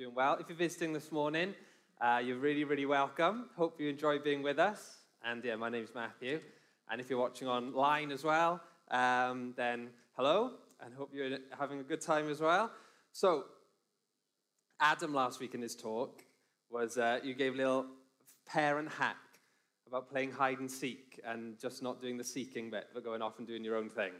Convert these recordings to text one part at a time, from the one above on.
doing well. If you're visiting this morning, uh, you're really, really welcome. Hope you enjoy being with us. And yeah, my name's Matthew. And if you're watching online as well, um, then hello, and hope you're having a good time as well. So, Adam last week in his talk was uh, you gave a little parent hack about playing hide and seek and just not doing the seeking bit, but going off and doing your own thing,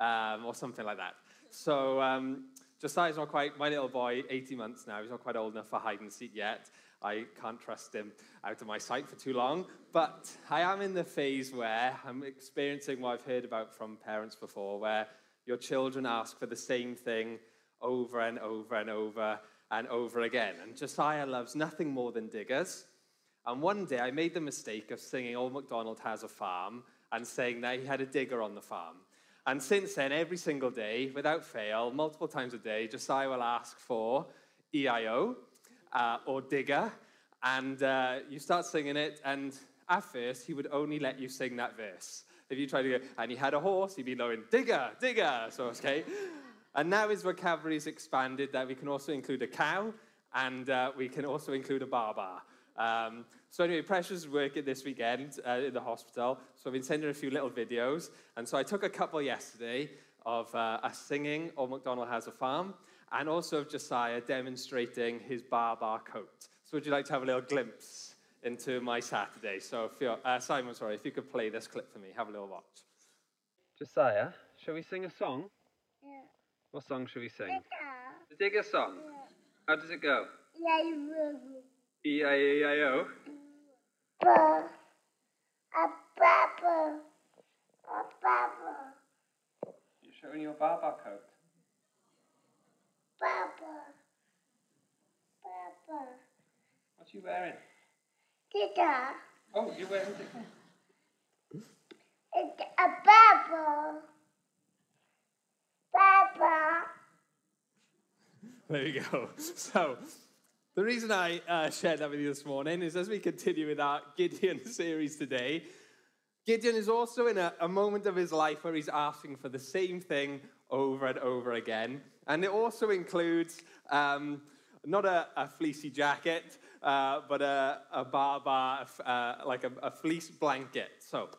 um, or something like that. So, um, Josiah's not quite, my little boy, 80 months now, he's not quite old enough for hide and seek yet. I can't trust him out of my sight for too long. But I am in the phase where I'm experiencing what I've heard about from parents before, where your children ask for the same thing over and over and over and over again. And Josiah loves nothing more than diggers. And one day I made the mistake of singing Old MacDonald Has a Farm and saying that he had a digger on the farm. And since then, every single day, without fail, multiple times a day, Josiah will ask for EIO uh, or digger. And uh, you start singing it, and at first, he would only let you sing that verse. If you tried to go, and he had a horse, he'd be going, digger, digger. So, okay. And now his vocabulary is expanded that we can also include a cow and uh, we can also include a baba. Um, so anyway, Precious working this weekend uh, in the hospital, so I've been sending her a few little videos. And so I took a couple yesterday of uh, us singing Old MacDonald Has a Farm, and also of Josiah demonstrating his Baba coat. So would you like to have a little glimpse into my Saturday? So if you're, uh, Simon, sorry, if you could play this clip for me, have a little watch. Josiah, shall we sing a song? Yeah. What song shall we sing? Digger. The Digger song. How does it go? Yeah, you will. E I E I O. Ba. A papa. A papa. You're showing your Baba coat. Papa. Papa. What are you wearing? Digger. Oh, you're wearing Digger. It's a papa. Papa. There you go. So, the reason I uh, shared that with you this morning is as we continue with our Gideon series today, Gideon is also in a, a moment of his life where he's asking for the same thing over and over again. And it also includes um, not a, a, fleecy jacket, uh, but a, a baba, uh, like a, a fleece blanket. So,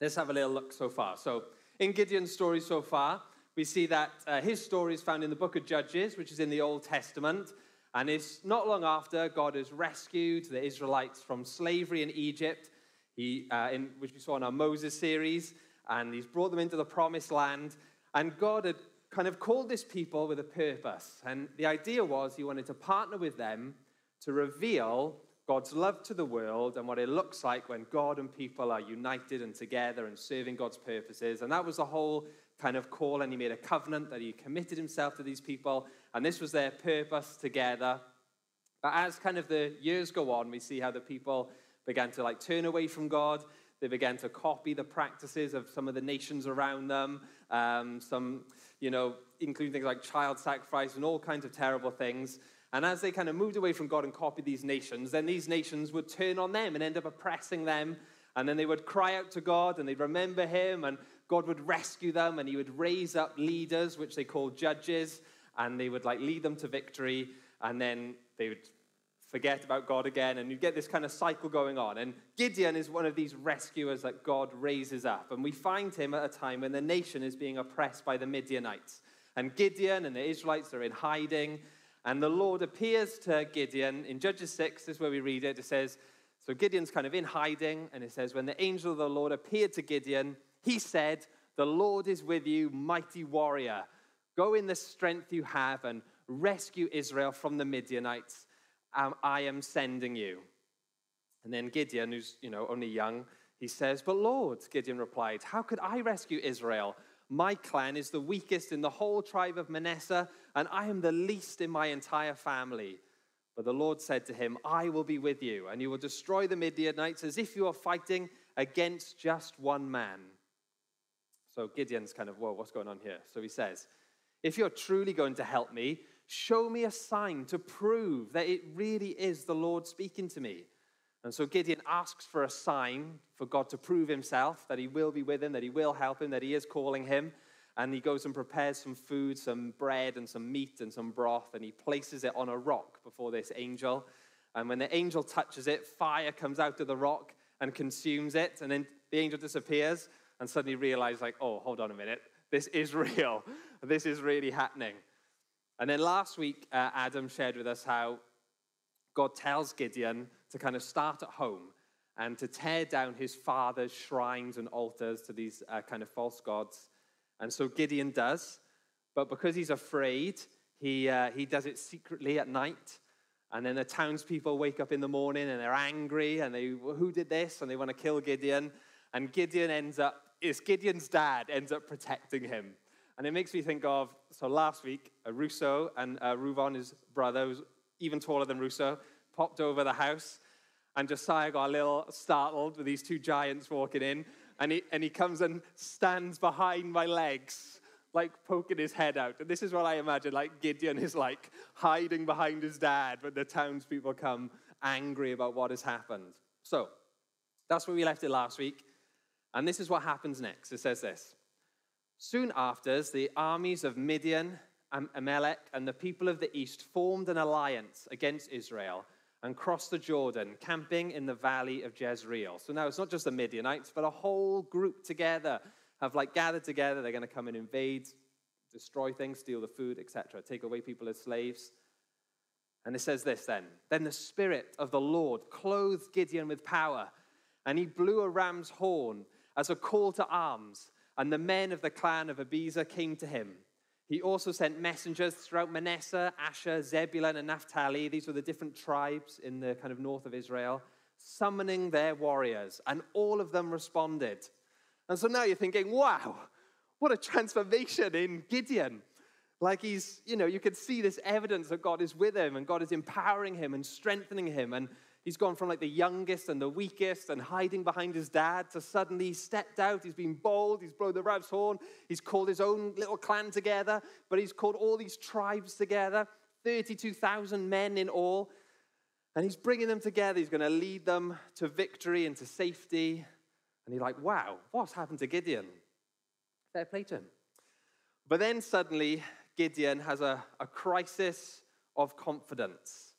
let's have a little look so far. So, in Gideon's story so far, we see that uh, his story is found in the book of Judges, which is in the Old Testament. And it's not long after God has rescued the Israelites from slavery in Egypt, he, uh, in, which we saw in our Moses series, and he's brought them into the promised land. And God had kind of called this people with a purpose. And the idea was he wanted to partner with them to reveal God's love to the world and what it looks like when God and people are united and together and serving God's purposes. And that was the whole kind of call, and he made a covenant that he committed himself to these people, and this was their purpose together. But as kind of the years go on, we see how the people began to like turn away from God. They began to copy the practices of some of the nations around them, um, some, you know, including things like child sacrifice and all kinds of terrible things. And as they kind of moved away from God and copied these nations, then these nations would turn on them and end up oppressing them. And then they would cry out to God and they'd remember Him, and God would rescue them and He would raise up leaders, which they called judges, and they would like lead them to victory. And then they would forget about God again, and you get this kind of cycle going on. And Gideon is one of these rescuers that God raises up. And we find him at a time when the nation is being oppressed by the Midianites. And Gideon and the Israelites are in hiding. And the Lord appears to Gideon in Judges 6, this is where we read it. It says, So Gideon's kind of in hiding, and it says, When the angel of the Lord appeared to Gideon, he said, The Lord is with you, mighty warrior. Go in the strength you have and rescue Israel from the Midianites. Um, I am sending you. And then Gideon, who's you know only young, he says, But Lord, Gideon replied, How could I rescue Israel? My clan is the weakest in the whole tribe of Manasseh, and I am the least in my entire family. But the Lord said to him, I will be with you, and you will destroy the Midianites as if you are fighting against just one man. So Gideon's kind of, whoa, what's going on here? So he says, If you're truly going to help me, show me a sign to prove that it really is the Lord speaking to me. And so Gideon asks for a sign for God to prove himself, that he will be with him, that he will help him, that he is calling him. and he goes and prepares some food, some bread and some meat and some broth, and he places it on a rock before this angel. And when the angel touches it, fire comes out of the rock and consumes it, and then the angel disappears, and suddenly realize, like, oh, hold on a minute, this is real. This is really happening. And then last week, uh, Adam shared with us how God tells Gideon to kind of start at home and to tear down his father's shrines and altars to these uh, kind of false gods. And so Gideon does, but because he's afraid, he, uh, he does it secretly at night. And then the townspeople wake up in the morning and they're angry and they, who did this? And they want to kill Gideon. And Gideon ends up, it's Gideon's dad ends up protecting him. And it makes me think of, so last week, uh, Russo and uh, Ruvon, his brother, who's even taller than Russo, popped over the house. And Josiah got a little startled with these two giants walking in. And he, and he comes and stands behind my legs, like poking his head out. And this is what I imagine like Gideon is like hiding behind his dad when the townspeople come angry about what has happened. So that's where we left it last week. And this is what happens next. It says this Soon after, the armies of Midian, and Amalek, and the people of the east formed an alliance against Israel and crossed the Jordan, camping in the valley of Jezreel. So now it's not just the Midianites, but a whole group together have like gathered together. They're going to come and invade, destroy things, steal the food, etc., take away people as slaves. And it says this then Then the Spirit of the Lord clothed Gideon with power, and he blew a ram's horn as a call to arms, and the men of the clan of Abiezer came to him. He also sent messengers throughout Manasseh, Asher, Zebulun, and Naphtali. These were the different tribes in the kind of north of Israel, summoning their warriors, and all of them responded. And so now you're thinking, wow, what a transformation in Gideon. Like he's, you know, you could see this evidence that God is with him and God is empowering him and strengthening him. And He's gone from like the youngest and the weakest and hiding behind his dad to suddenly he's stepped out. He's been bold. He's blown the ram's horn. He's called his own little clan together, but he's called all these tribes together 32,000 men in all. And he's bringing them together. He's going to lead them to victory and to safety. And you're like, wow, what's happened to Gideon? Fair play to him. But then suddenly, Gideon has a, a crisis of confidence.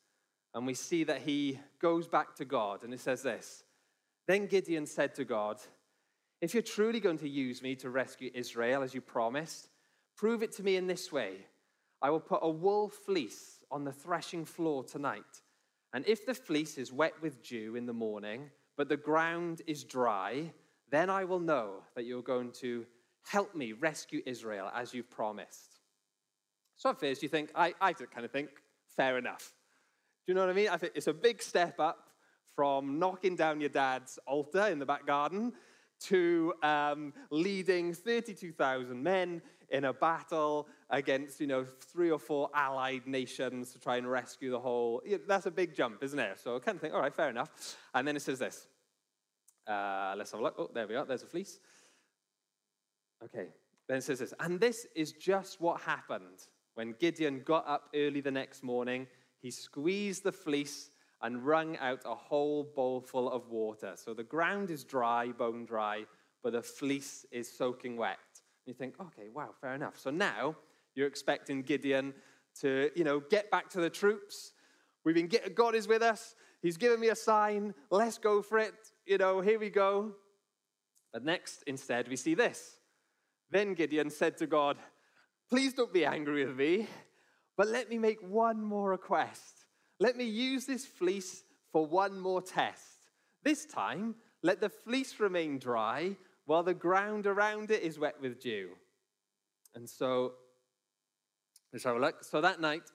And we see that he goes back to God, and it says this Then Gideon said to God, If you're truly going to use me to rescue Israel as you promised, prove it to me in this way. I will put a wool fleece on the threshing floor tonight. And if the fleece is wet with dew in the morning, but the ground is dry, then I will know that you're going to help me rescue Israel as you've promised. So at first you think, I, I kind of think, fair enough. You know what I mean? I think it's a big step up from knocking down your dad's altar in the back garden to um, leading 32,000 men in a battle against, you know, three or four allied nations to try and rescue the whole. That's a big jump, isn't it? So I kind of think, all right, fair enough. And then it says this. Uh, let's have a look. Oh, there we are. There's a fleece. Okay. Then it says this. And this is just what happened when Gideon got up early the next morning he squeezed the fleece and wrung out a whole bowl full of water. So the ground is dry, bone dry, but the fleece is soaking wet. And you think, okay, wow, fair enough. So now you're expecting Gideon to, you know, get back to the troops. We've been, get, God is with us. He's given me a sign. Let's go for it. You know, here we go. But next, instead, we see this. Then Gideon said to God, Please don't be angry with me. But let me make one more request. Let me use this fleece for one more test. This time, let the fleece remain dry while the ground around it is wet with dew. And so, let's have a look. So that night,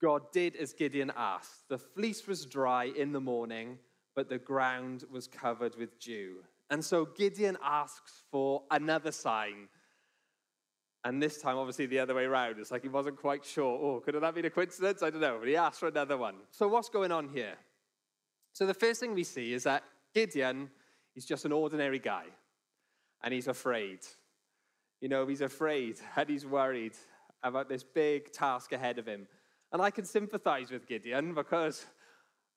God did as Gideon asked. The fleece was dry in the morning, but the ground was covered with dew. And so Gideon asks for another sign and this time, obviously, the other way around. It's like he wasn't quite sure. Oh, could have that been a coincidence? I don't know. But he asked for another one. So, what's going on here? So, the first thing we see is that Gideon is just an ordinary guy. And he's afraid. You know, he's afraid and he's worried about this big task ahead of him. And I can sympathize with Gideon because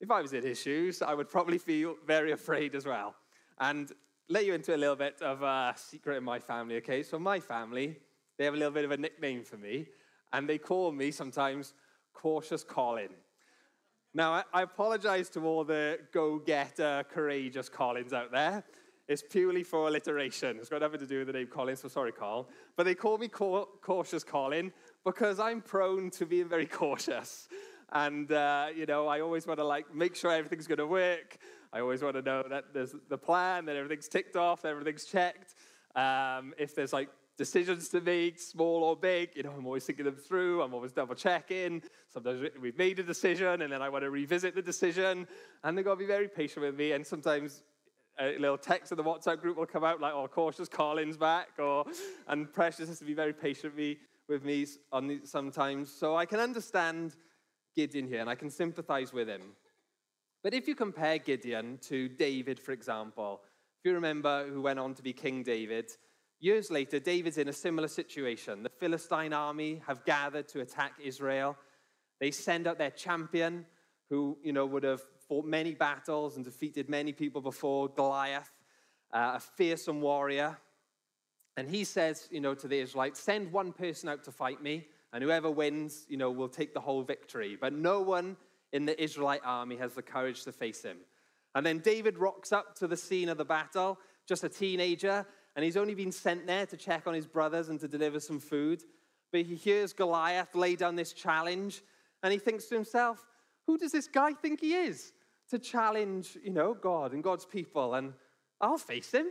if I was in his shoes, I would probably feel very afraid as well. And let you into a little bit of a secret in my family, okay? So, my family, they have a little bit of a nickname for me, and they call me sometimes Cautious Colin. Now, I, apologize to all the go getter, courageous Collins out there. It's purely for alliteration. It's got nothing to do with the name Colin, so sorry, Carl. But they call me Cautious Colin because I'm prone to being very cautious. And, uh, you know, I always want to, like, make sure everything's going to work. I always want to know that there's the plan, that everything's ticked off, everything's checked. Um, if there's, like, decisions to make, small or big. You know, I'm always thinking them through. I'm always double checking. Sometimes we've made a decision and then I want to revisit the decision. And they've got to be very patient with me. And sometimes a little text in the WhatsApp group will come out like, oh, cautious Colin's back. Or, and Precious has to be very patient with me, with me on these, sometimes. So I can understand Gideon here and I can sympathize with him. But if you compare Gideon to David, for example, if you remember who went on to be King David, Years later, David's in a similar situation. The Philistine army have gathered to attack Israel. They send out their champion, who you know would have fought many battles and defeated many people before, Goliath, uh, a fearsome warrior. And he says, you know, to the Israelites, send one person out to fight me, and whoever wins, you know, will take the whole victory. But no one in the Israelite army has the courage to face him. And then David rocks up to the scene of the battle, just a teenager, and he's only been sent there to check on his brothers and to deliver some food. But he hears Goliath lay down this challenge, and he thinks to himself, who does this guy think he is to challenge, you know, God and God's people? And I'll face him.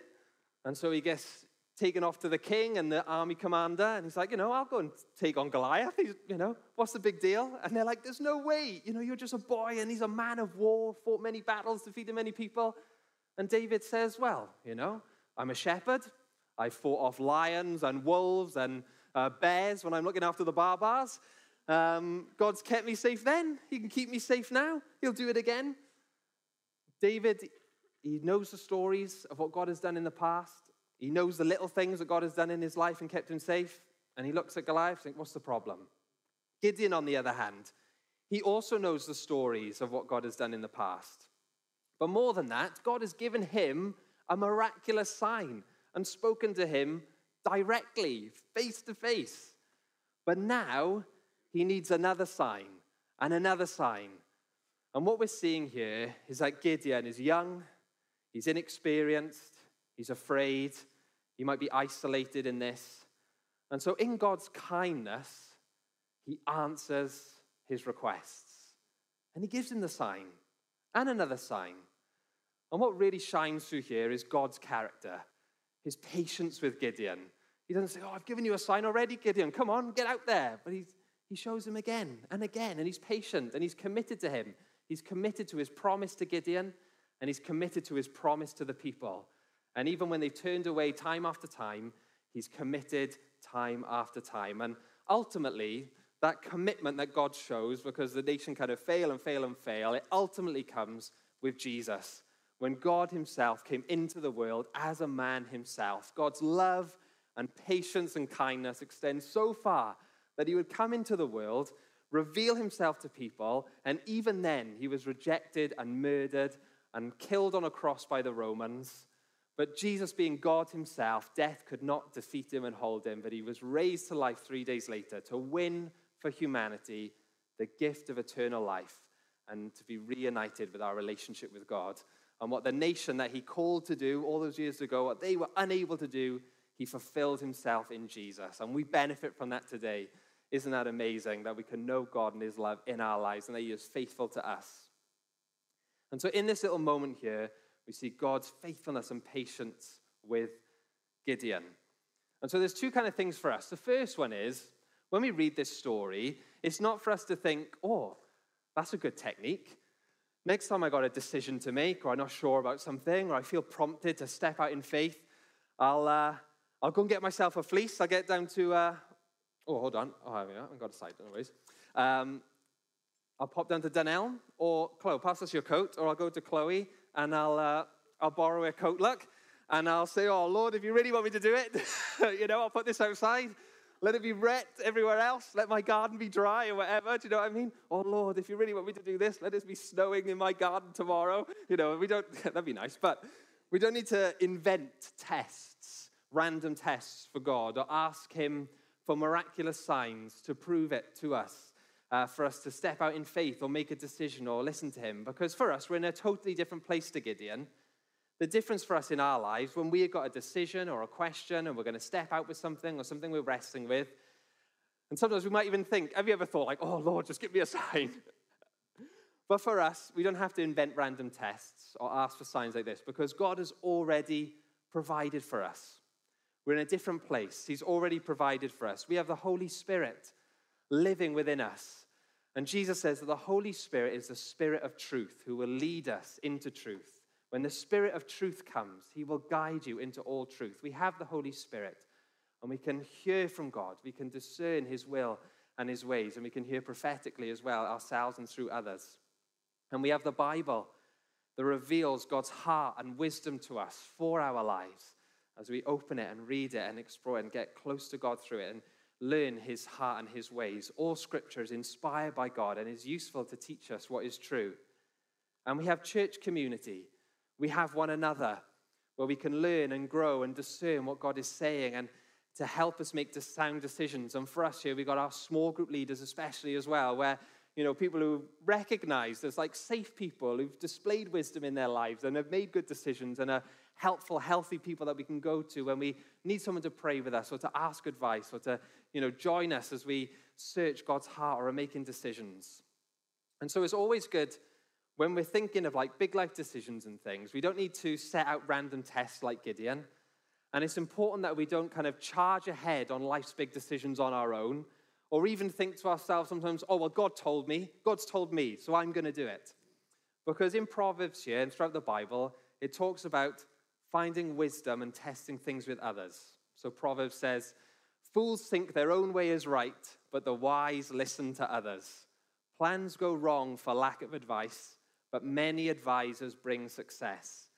And so he gets taken off to the king and the army commander, and he's like, you know, I'll go and take on Goliath. He's, you know, what's the big deal? And they're like, there's no way. You know, you're just a boy, and he's a man of war, fought many battles, defeated many people. And David says, well, you know, I'm a shepherd. I fought off lions and wolves and uh, bears when I'm looking after the barbars. Um, God's kept me safe then. He can keep me safe now. He'll do it again. David, he knows the stories of what God has done in the past. He knows the little things that God has done in his life and kept him safe. And he looks at Goliath and thinks, what's the problem? Gideon, on the other hand, he also knows the stories of what God has done in the past. But more than that, God has given him a miraculous sign and spoken to him directly, face to face. But now he needs another sign and another sign. And what we're seeing here is that Gideon is young, he's inexperienced, he's afraid, he might be isolated in this. And so, in God's kindness, he answers his requests. And he gives him the sign and another sign. And what really shines through here is God's character, his patience with Gideon. He doesn't say, Oh, I've given you a sign already, Gideon. Come on, get out there. But he's, he shows him again and again, and he's patient and he's committed to him. He's committed to his promise to Gideon, and he's committed to his promise to the people. And even when they've turned away time after time, he's committed time after time. And ultimately, that commitment that God shows, because the nation kind of fail and fail and fail, it ultimately comes with Jesus when God Himself came into the world as a man Himself. God's love and patience and kindness extend so far that He would come into the world, reveal Himself to people, and even then He was rejected and murdered and killed on a cross by the Romans. But Jesus, being God Himself, death could not defeat Him and hold Him, but He was raised to life three days later to win for humanity the gift of eternal life and to be reunited with our relationship with God and what the nation that he called to do all those years ago, what they were unable to do, he fulfilled himself in Jesus. And we benefit from that today. Isn't that amazing that we can know God and his love in our lives and that he is faithful to us? And so, in this little moment here, we see God's faithfulness and patience with Gideon. And so, there's two kind of things for us. The first one is when we read this story, it's not for us to think, oh, that's a good technique. Next time I got a decision to make, or I'm not sure about something, or I feel prompted to step out in faith, I'll, uh, I'll go and get myself a fleece. I'll get down to, uh, oh, hold on. Oh, I have got a side, anyways. Um, I'll pop down to Dunelm, or Chloe, pass us your coat, or I'll go to Chloe and I'll, uh, I'll borrow a coat look, and I'll say, oh, Lord, if you really want me to do it, you know, I'll put this outside. Let it be wet everywhere else. Let my garden be dry or whatever. Do you know what I mean? Oh, Lord, if you really want me to do this, let it be snowing in my garden tomorrow. You know, we don't, that'd be nice. But We don't need to invent tests, random tests for God, or ask Him for miraculous signs to prove it to us, uh, for us to step out in faith or make a decision or listen to Him. Because for us, we're in a totally different place to Gideon. The difference for us in our lives, when we've got a decision or a question and we're going to step out with something or something we're wrestling with, and sometimes we might even think, have you ever thought, like, oh, Lord, just give me a sign? but for us, we don't have to invent random tests or ask for signs like this because God has already provided for us. We're in a different place. He's already provided for us. We have the Holy Spirit living within us. And Jesus says that the Holy Spirit is the Spirit of truth who will lead us into truth. When the Spirit of truth comes, He will guide you into all truth. We have the Holy Spirit, and we can hear from God. We can discern His will and His ways, and we can hear prophetically as well, ourselves and through others. And we have the Bible that reveals God's heart and wisdom to us for our lives as we open it and read it and explore it and get close to God through it and learn His heart and His ways. All scripture is inspired by God and is useful to teach us what is true. And we have church community we have one another where we can learn and grow and discern what God is saying and to help us make sound decisions. And for us here, we've got our small group leaders, especially as well, where you know, people who recognize as like safe people who've displayed wisdom in their lives and have made good decisions and are helpful, healthy people that we can go to when we need someone to pray with us or to ask advice or to, you know, join us as we search God's heart or are making decisions. And so it's always good when we're thinking of like big life decisions and things, we don't need to set out random tests like Gideon. And it's important that we don't kind of charge ahead on life's big decisions on our own, or even think to ourselves sometimes, oh, well, God told me, God's told me, so I'm going to do it. Because in Proverbs here and throughout the Bible, it talks about finding wisdom and testing things with others. So Proverbs says, Fools think their own way is right, but the wise listen to others. Plans go wrong for lack of advice, but many advisors bring success.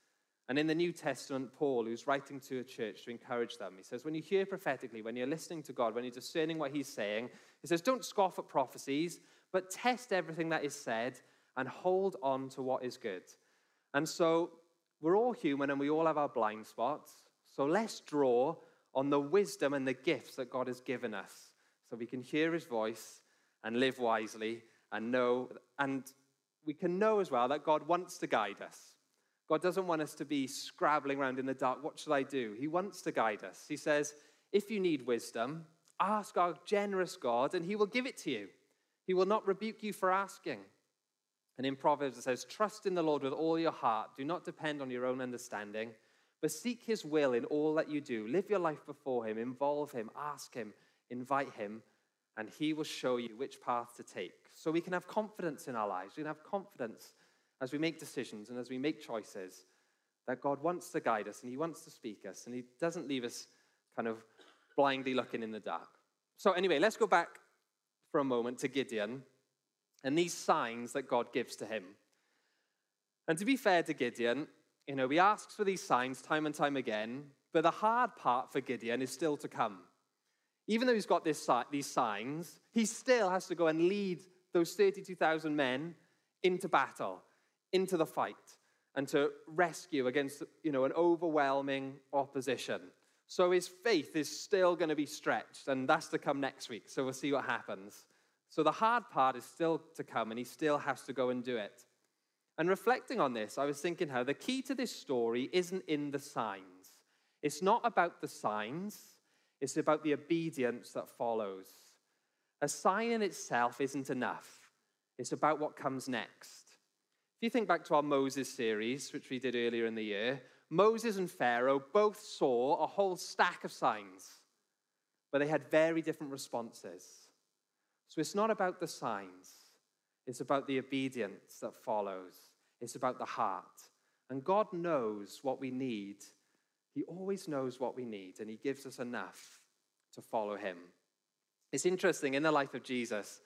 And in the New Testament, Paul, who's writing to a church to encourage them, he says, When you hear prophetically, when you're listening to God, when you're discerning what he's saying, he says, Don't scoff at prophecies, but test everything that is said and hold on to what is good. And so we're all human and we all have our blind spots. So let's draw on the wisdom and the gifts that God has given us so we can hear his voice and live wisely and know and we can know as well that God wants to guide us. God doesn't want us to be scrabbling around in the dark. What should I do? He wants to guide us. He says, if you need wisdom, ask our generous God, and he will give it to you. He will not rebuke you for asking. And in Proverbs, it says, Trust in the Lord with all your heart. Do not depend on your own understanding, but seek his will in all that you do. Live your life before him, involve him, ask him, invite him, and he will show you which path to take. So we can have confidence in our lives. We can have confidence as we make decisions and as we make choices that God wants to guide us and he wants to speak us and he doesn't leave us kind of blindly looking in the dark. So, anyway, let's go back for a moment to Gideon and these signs that God gives to him. And to be fair to Gideon, you know, he asks for these signs time and time again, but the hard part for Gideon is still to come. Even though he's got this, these signs, he still has to go and lead those 32,000 men into battle, into the fight, and to rescue against you know, an overwhelming opposition. So his faith is still going to be stretched, and that's to come next week. So we'll see what happens. So the hard part is still to come, and he still has to go and do it. And reflecting on this, I was thinking how the key to this story isn't in the signs. It's not about the signs, it's about the obedience that follows. A sign in itself isn't enough, it's about what comes next. If you think back to our Moses series, which we did earlier in the year, Moses and Pharaoh both saw a whole stack of signs, but they had very different responses. So it's not about the signs, it's about the obedience that follows, it's about the heart. And God knows what we need. He always knows what we need, and He gives us enough to follow Him. It's interesting, in the life of Jesus,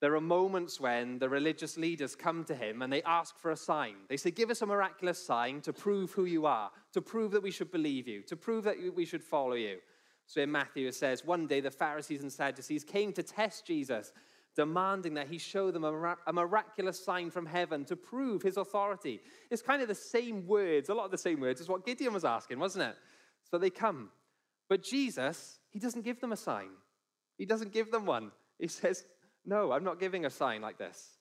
there are moments when the religious leaders come to him and they ask for a sign. They say, Give us a miraculous sign to prove who you are, to prove that we should believe you, to prove that we should follow you. So in Matthew, it says, One day the Pharisees and Sadducees came to test Jesus. Demanding that he show them a, miraculous sign from heaven to prove his authority. It's kind of the same words, a lot of the same words as what Gideon was asking, wasn't it? So they come. But Jesus, he doesn't give them a sign. He doesn't give them one. He says, No, I'm not giving a sign like this.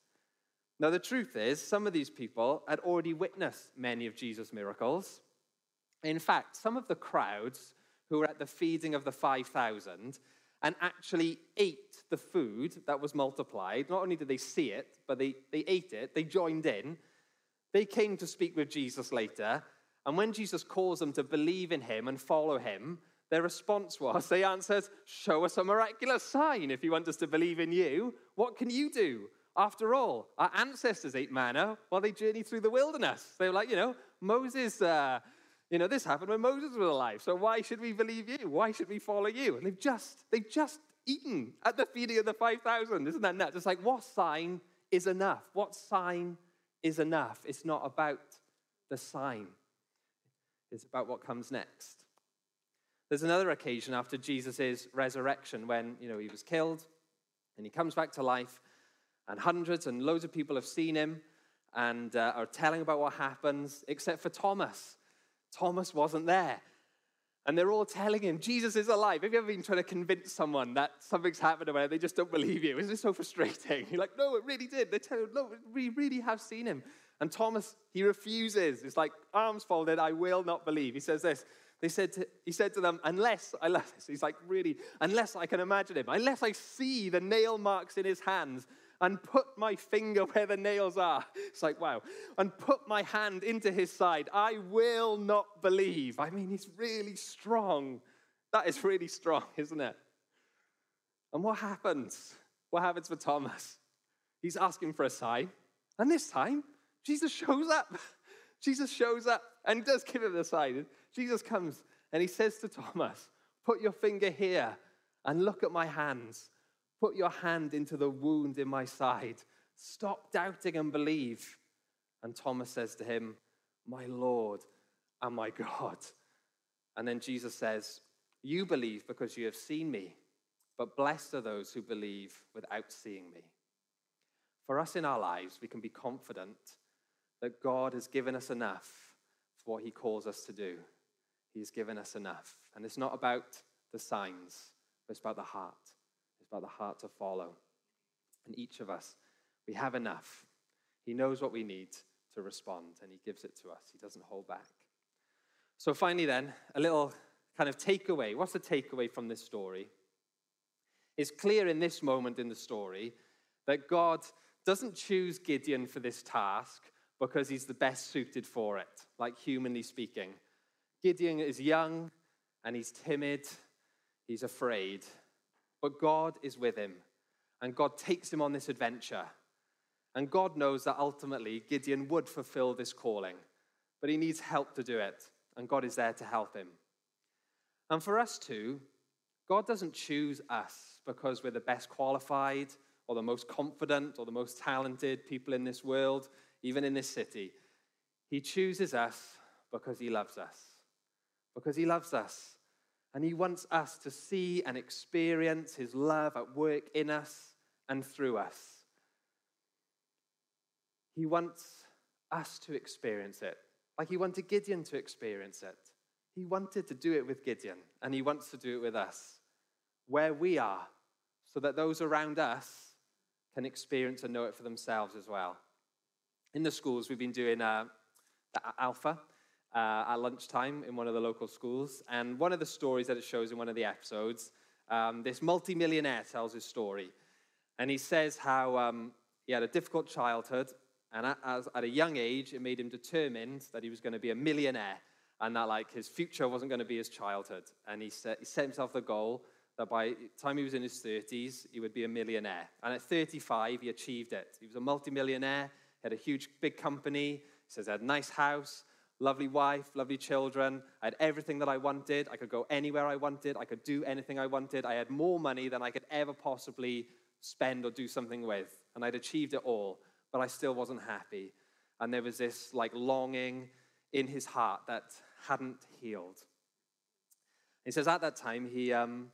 Now, the truth is, some of these people had already witnessed many of Jesus' miracles. In fact, some of the crowds who were at the feeding of the 5,000 and actually ate the food that was multiplied, not only did they see it, but they, they ate it, they joined in. They came to speak with Jesus later. And when Jesus calls them to believe in him and follow him, their response was, they answered, Show us a miraculous sign if you want us to believe in you. What can you do? After all, our ancestors ate manna while they journeyed through the wilderness. They were like, you know, Moses, uh, you know, this happened when Moses was alive. So why should we believe you? Why should we follow you? And they've just, they've just eaten at the feeding of the 5,000. Isn't that nuts? It's like, what sign is enough? What sign is enough? It's not about the sign. It's about what comes next. There's another occasion after Jesus' resurrection when, you know, he was killed and he comes back to life and hundreds and loads of people have seen him and uh, are telling about what happens, except for Thomas. Thomas wasn't there. And they're all telling him, Jesus is alive. Have you ever been trying to convince someone that something's happened about? They just don't believe you. Isn't it so frustrating? You're like, no, it really did. They tell you, no, we really have seen him. And Thomas, he refuses. It's like, arms folded, I will not believe. He says this. They said to, he said to them, unless, I love this, he's like, really, unless I can imagine him, unless I see the nail marks in his hands and put my finger where the nails are. It's like, wow. And put my hand into his side. I will not believe. I mean, he's really strong. That is really strong, isn't it? And what happens? What happens for Thomas? He's asking for a sign. And this time, Jesus shows up. Jesus shows up and does give him the sign. Jesus comes and he says to Thomas, Put your finger here and look at my hands. Put your hand into the wound in my side. Stop doubting and believe. And Thomas says to him, My Lord and my God. And then Jesus says, You believe because you have seen me, but blessed are those who believe without seeing me. For us in our lives, we can be confident that God has given us enough for what he calls us to do. He's given us enough. And it's not about the signs, it's about the heart about the heart to follow. And each of us, we have enough. He knows what we need to respond, and He gives it to us. He doesn't hold back. So, finally, then, a little kind of takeaway. What's the takeaway from this story? It's clear in this moment in the story that God doesn't choose Gideon for this task because he's the best suited for it, like humanly speaking. Gideon is young and he's timid, he's afraid, but God is with him, and God takes him on this adventure. And God knows that ultimately Gideon would fulfill this calling, but he needs help to do it, and God is there to help him. And for us too, God doesn't choose us because we're the best qualified or the most confident or the most talented people in this world, even in this city. He chooses us because he loves us. Because he loves us. And he wants us to see and experience his love at work in us and through us. He wants us to experience it, like he wanted Gideon to experience it. He wanted to do it with Gideon, and he wants to do it with us, where we are, so that those around us can experience and know it for themselves as well. In the schools, we've been doing uh, Alpha, uh, at lunchtime in one of the local schools. And one of the stories that it shows in one of the episodes, um, this multimillionaire tells his story. And he says how um, he had a difficult childhood, and at, at a young age, it made him determined that he was going to be a millionaire and that like his future wasn't going to be his childhood. And he set, he set himself the goal that by the time he was in his 30s, he would be a millionaire. And at 35, he achieved it. He was a multimillionaire, had a huge, big company. He says he had a nice house, lovely wife, lovely children. I had everything that I wanted. I could go anywhere I wanted. I could do anything I wanted. I had more money than I could ever possibly spend or do something with. And I'd achieved it all, but I still wasn't happy. And there was this like longing in his heart that hadn't healed. He says at that time he, um,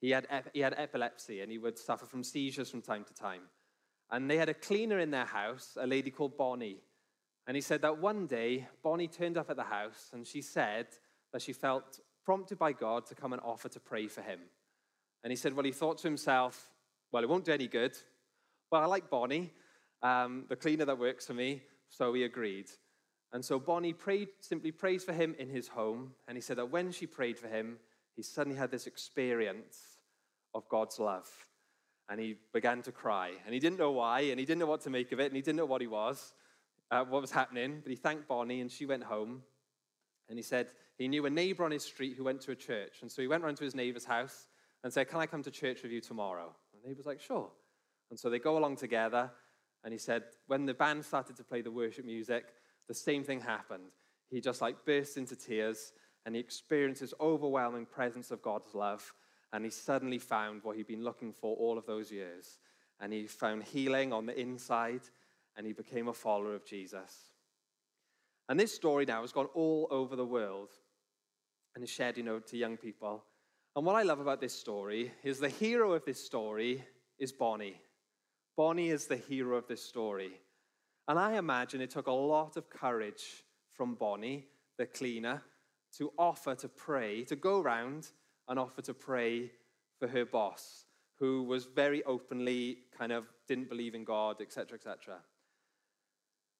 He had, ep- he had epilepsy and he would suffer from seizures from time to time. And they had a cleaner in their house, a lady called Bonnie. And he said that one day, Bonnie turned up at the house and she said that she felt prompted by God to come and offer to pray for him. And he said, Well, he thought to himself, Well, it won't do any good. But I like Bonnie, um, the cleaner that works for me, so he agreed. And so Bonnie prayed, simply prays for him in his home. And he said that when she prayed for him, he suddenly had this experience of God's love. And he began to cry. And he didn't know why, and he didn't know what to make of it, and he didn't know what he was, uh, what was happening. But he thanked Bonnie, and she went home. And he said he knew a neighbor on his street who went to a church. And so he went round to his neighbor's house and said, Can I come to church with you tomorrow? And the neighbor's like, Sure. And so they go along together. And he said, When the band started to play the worship music, the same thing happened. He just like burst into tears and he experienced this overwhelming presence of God's love. And he suddenly found what he'd been looking for all of those years. And he found healing on the inside and he became a follower of Jesus. And this story now has gone all over the world and is shared, you know, to young people. And what I love about this story is the hero of this story is Bonnie. Bonnie is the hero of this story. And I imagine it took a lot of courage from Bonnie, the cleaner, to offer to pray, to go around and offer to pray for her boss, who was very openly kind of didn't believe in God, etc., etc.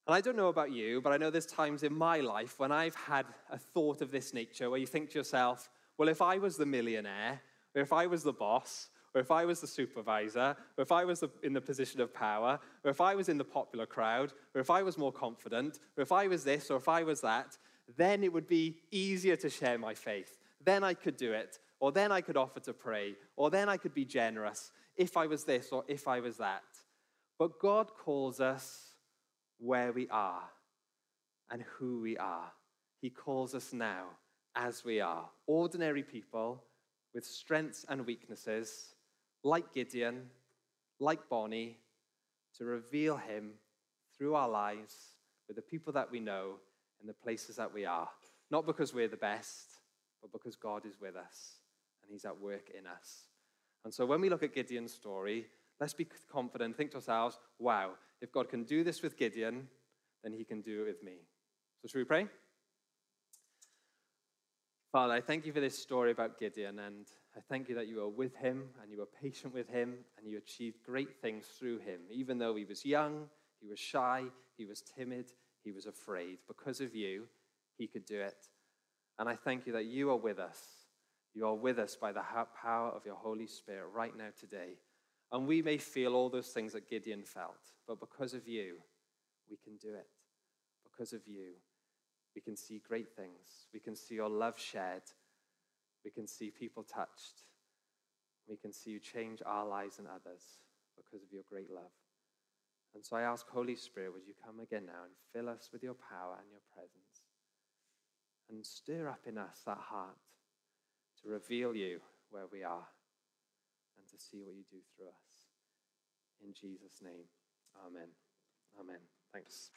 And I don't know about you, but I know there's times in my life when I've had a thought of this nature where you think to yourself, well, if I was the millionaire, or if I was the boss, or if I was the supervisor, or if I was in the position of power, or if I was in the popular crowd, or if I was more confident, or if I was this, or if I was that, then it would be easier to share my faith. Then I could do it, or then I could offer to pray, or then I could be generous if I was this, or if I was that. But God calls us where we are and who we are. He calls us now as we are ordinary people with strengths and weaknesses like Gideon, like Bonnie, to reveal him through our lives with the people that we know in the places that we are. Not because we're the best, but because God is with us and he's at work in us. And so when we look at Gideon's story, let's be confident, think to ourselves, wow, if God can do this with Gideon, then he can do it with me. So, should we pray? Father, I thank you for this story about Gideon, and I thank you that you were with him and you were patient with him and you achieved great things through him. Even though he was young, he was shy, he was timid, he was afraid. Because of you, he could do it. And I thank you that you are with us. You are with us by the power of your Holy Spirit right now today. And we may feel all those things that Gideon felt, but because of you, we can do it. Because of you, we can see great things. We can see your love shared we can see people touched. We can see you change our lives and others because of your great love. And so I ask, Holy Spirit, would you come again now and fill us with your power and your presence and stir up in us that heart to reveal you where we are to see what you do through us. In Jesus' name, amen. Amen. Thanks.